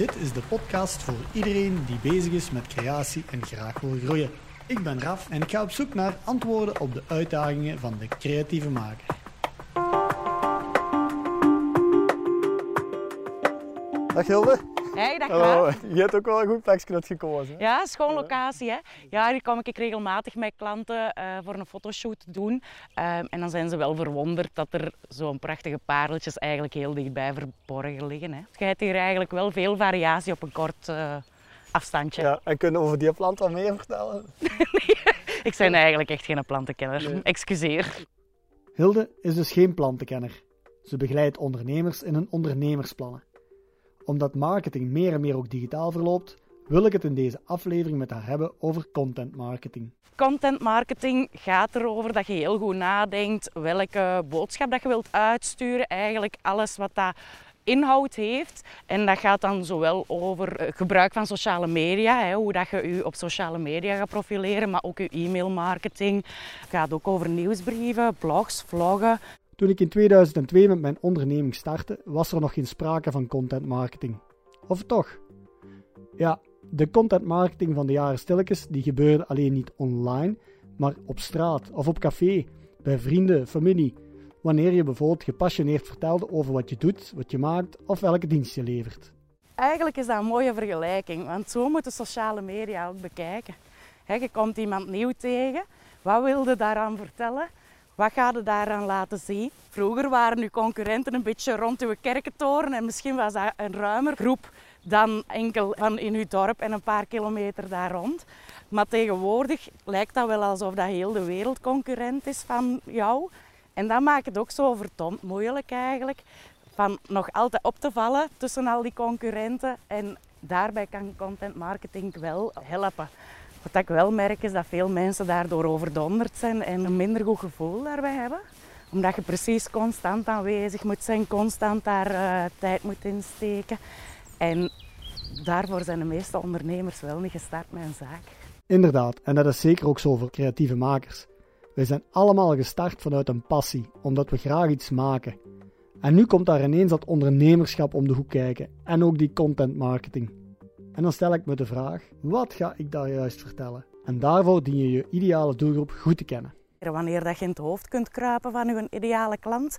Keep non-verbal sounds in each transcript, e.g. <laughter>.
Dit is de podcast voor iedereen die bezig is met creatie en graag wil groeien. Ik ben Raf en ik ga op zoek naar antwoorden op de uitdagingen van de creatieve maker. Dag Hilde. Hey, dag Hallo. <laughs> Je hebt ook wel een goed plekje gekozen. hè? Ja, schoon locatie. Hè? Ja, hier kom ik regelmatig met klanten eh, voor een fotoshoot doen. Ehm, en dan zijn ze wel verwonderd dat er zo'n prachtige pareltjes eigenlijk heel dichtbij verborgen liggen. Hè. Je hebt hier eigenlijk wel veel variatie op een kort eh, afstandje. Ja, en kunnen we over die plant wat meer vertellen? <laughs> Ik ben eigenlijk echt geen plantenkenner. Nee. Excuseer. Hilde is dus geen plantenkenner. Ze begeleidt ondernemers in hun ondernemersplannen. Omdat marketing meer en meer ook digitaal verloopt, wil ik het in deze aflevering met haar hebben over content marketing. Content marketing gaat erover dat je heel goed nadenkt welke boodschap dat je wilt uitsturen. Eigenlijk alles wat dat inhoud heeft. En dat gaat dan zowel over eh, gebruik van sociale media, hoe dat je je op sociale media gaat profileren, maar ook je e-mailmarketing. Het gaat ook over nieuwsbrieven, blogs, vloggen. Toen ik in 2002 met mijn onderneming startte, was er nog geen sprake van content marketing. Of toch? Ja, de content marketing van de jaren stilletjes die gebeurde alleen niet online, maar op straat of op café, bij vrienden, familie. Wanneer je bijvoorbeeld gepassioneerd vertelde over wat je doet, wat je maakt of welke dienst je levert. Eigenlijk is dat een mooie vergelijking, want zo moeten sociale media ook bekijken. Je komt iemand nieuw tegen, wat wil je daaraan vertellen? Wat ga je daaraan laten zien? Vroeger waren uw concurrenten een beetje rond uw kerkentoren en misschien was dat een ruimer groep dan enkel van in uw dorp en een paar kilometer daar rond. Maar tegenwoordig lijkt dat wel alsof dat heel de wereld concurrent is van jou. En dat maakt het ook zo verdomd moeilijk eigenlijk. Van nog altijd op te vallen tussen al die concurrenten. En daarbij kan content marketing wel helpen. Wat ik wel merk is dat veel mensen daardoor overdonderd zijn en een minder goed gevoel daarbij hebben. Omdat je precies constant aanwezig moet zijn, constant daar eh, tijd moet insteken. En daarvoor zijn de meeste ondernemers wel niet gestart met een zaak. Inderdaad, en dat is zeker ook zo voor creatieve makers. Wij zijn allemaal gestart vanuit een passie, omdat we graag iets maken. En nu komt daar ineens dat ondernemerschap om de hoek kijken en ook die content marketing. En dan stel ik me de vraag: wat ga ik daar juist vertellen? En daarvoor dien je je ideale doelgroep goed te kennen. Wanneer dat je in het hoofd kunt kruipen van je ideale klant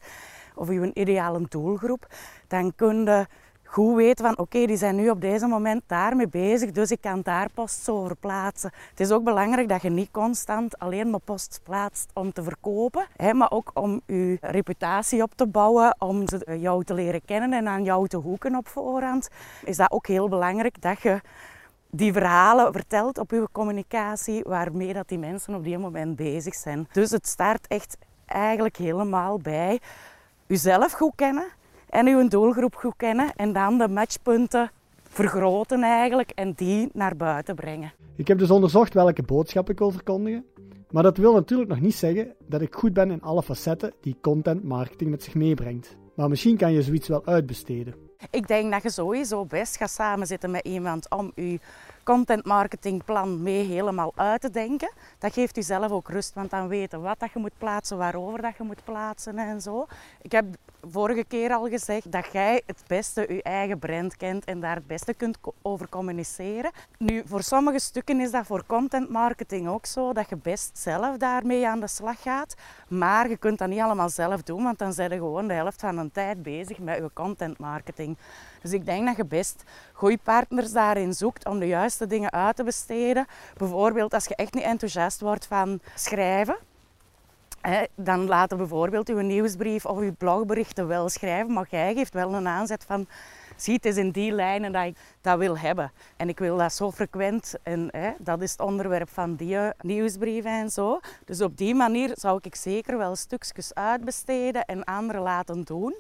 of je ideale doelgroep, dan kun je goed weten van oké, die zijn nu op deze moment daarmee bezig, dus ik kan daar posts over plaatsen. Het is ook belangrijk dat je niet constant alleen maar posts plaatst om te verkopen, hè, maar ook om je reputatie op te bouwen, om ze- jou te leren kennen en aan jou te hoeken op voorhand. Is dat ook heel belangrijk dat je die verhalen vertelt op uw communicatie waarmee dat die mensen op die moment bezig zijn. Dus het start echt eigenlijk helemaal bij uzelf goed kennen en uw doelgroep goed kennen en dan de matchpunten vergroten eigenlijk en die naar buiten brengen. Ik heb dus onderzocht welke boodschap ik wil verkondigen, maar dat wil natuurlijk nog niet zeggen dat ik goed ben in alle facetten die content marketing met zich meebrengt. Maar misschien kan je zoiets wel uitbesteden. Ik denk dat je sowieso best gaat samenzitten met iemand om je content marketingplan mee helemaal uit te denken. Dat geeft u zelf ook rust, want dan weten wat dat je moet plaatsen, waarover dat je moet plaatsen en zo. Ik heb vorige keer al gezegd dat jij het beste je eigen brand kent en daar het beste kunt over communiceren. Nu, voor sommige stukken is dat voor content marketing ook zo, dat je best zelf daarmee aan de slag gaat. Maar je kunt dat niet allemaal zelf doen, want dan zijn je gewoon de helft van de tijd bezig met je content marketing. Dus ik denk dat je best goede partners daarin zoekt om de juiste dingen uit te besteden. Bijvoorbeeld als je echt niet enthousiast wordt van schrijven, dan laten bijvoorbeeld uw nieuwsbrief of uw blogberichten wel schrijven, maar jij geeft wel een aanzet van zie het is in die lijnen dat ik dat wil hebben. En ik wil dat zo frequent en dat is het onderwerp van die eh, nieuwsbrieven en zo. Dus op die manier zou ik zeker wel stukjes uitbesteden en anderen laten doen.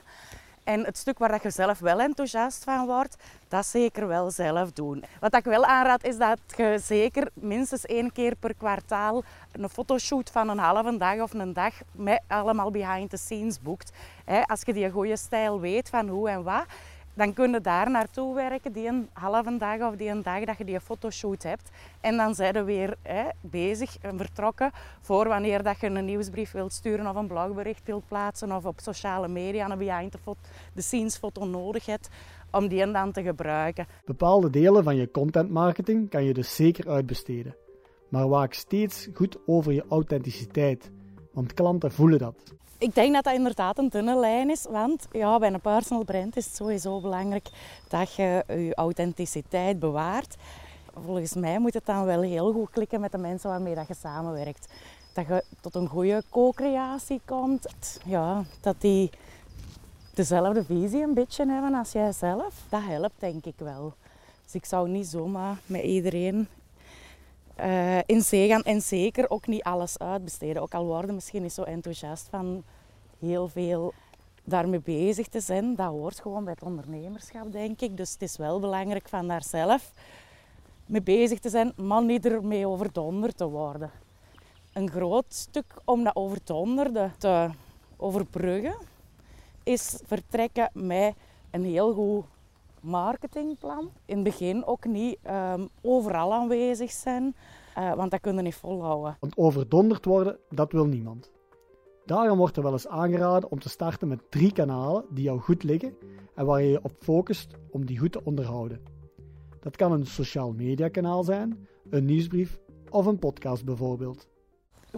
En het stuk waar dat je zelf wel enthousiast van wordt, dat zeker wel zelf doen. Wat ik wel aanraad is dat je zeker minstens één keer per kwartaal een fotoshoot van een halve dag of een dag met allemaal behind the scenes boekt. Als je die goede stijl weet van hoe en wat. Dan kun je daar naartoe werken, die een halve dag of die een dag dat je die fotoshoot hebt. En dan zijn we weer hè, bezig en vertrokken voor wanneer dat je een nieuwsbrief wilt sturen of een blogbericht wilt plaatsen of op sociale media een behind the scenes foto nodig hebt om die dan te gebruiken. Bepaalde delen van je content marketing kan je dus zeker uitbesteden. Maar waak steeds goed over je authenticiteit, want klanten voelen dat. Ik denk dat dat inderdaad een dunne lijn is, want ja, bij een personal brand is het sowieso belangrijk dat je je authenticiteit bewaart. Volgens mij moet het dan wel heel goed klikken met de mensen waarmee dat je samenwerkt. Dat je tot een goede co-creatie komt. Ja, dat die dezelfde visie een beetje hebben als jijzelf. Dat helpt denk ik wel. Dus ik zou niet zomaar met iedereen uh, in zee gaan en zeker ook niet alles uitbesteden. Ook al worden misschien niet zo enthousiast van heel veel daarmee bezig te zijn. Dat hoort gewoon bij het ondernemerschap, denk ik. Dus het is wel belangrijk van daar zelf mee bezig te zijn, maar niet ermee overdonderd te worden. Een groot stuk om dat overdonderde te overbruggen, is vertrekken met een heel goed marketingplan. In het begin ook niet um, overal aanwezig zijn, uh, want dat kunnen niet volhouden. Want overdonderd worden, dat wil niemand. Daarom wordt er wel eens aangeraden om te starten met drie kanalen die jou goed liggen en waar je je op focust om die goed te onderhouden. Dat kan een sociaal media kanaal zijn, een nieuwsbrief of een podcast bijvoorbeeld.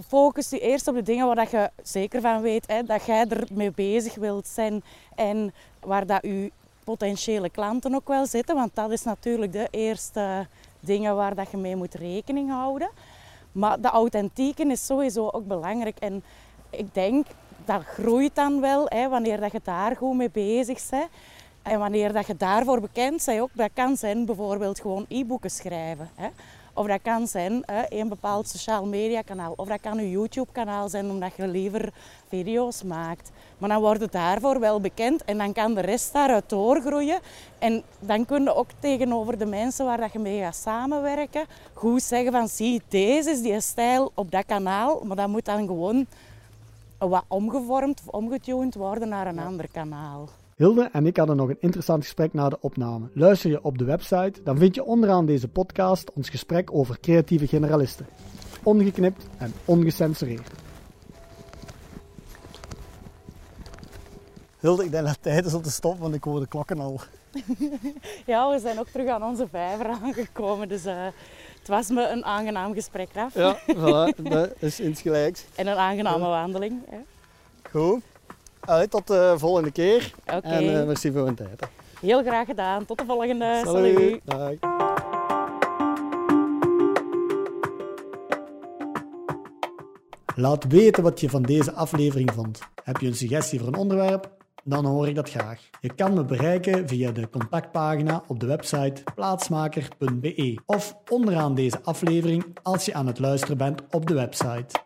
Focus je eerst op de dingen waar dat je zeker van weet hè, dat jij ermee bezig wilt zijn en waar dat je potentiële klanten ook wel zitten. Want dat is natuurlijk de eerste dingen waar dat je mee moet rekening houden. Maar de authentieke is sowieso ook belangrijk. En ik denk dat groeit dan wel hè, wanneer dat je daar goed mee bezig bent. En wanneer dat je daarvoor bekend bent ook, dat kan zijn bijvoorbeeld gewoon e-boeken schrijven. Hè. Of dat kan zijn hè, een bepaald sociaal media kanaal. Of dat kan een YouTube kanaal zijn omdat je liever video's maakt. Maar dan wordt het daarvoor wel bekend en dan kan de rest daaruit doorgroeien. En dan kun je ook tegenover de mensen waar dat je mee gaat samenwerken goed zeggen van zie, deze is die stijl op dat kanaal. Maar dat moet dan gewoon wat omgevormd of omgetuned worden naar een ander kanaal. Hilde en ik hadden nog een interessant gesprek na de opname. Luister je op de website, dan vind je onderaan deze podcast ons gesprek over creatieve generalisten. Ongeknipt en ongecensureerd. Hilde, ik denk dat het tijd is om te stoppen, want ik hoor de klokken al. <laughs> ja, we zijn ook terug aan onze vijver aangekomen, dus uh, het was me een aangenaam gesprek, Raf. Ja, voilà, <laughs> dat is insgelijks. En een aangename wandeling. Hè. Goed. Allee, tot de volgende keer. En uh, merci voor uw tijd. Heel graag gedaan. Tot de volgende. Salut. Salut. Laat weten wat je van deze aflevering vond. Heb je een suggestie voor een onderwerp? Dan hoor ik dat graag. Je kan me bereiken via de contactpagina op de website plaatsmaker.be of onderaan deze aflevering als je aan het luisteren bent op de website.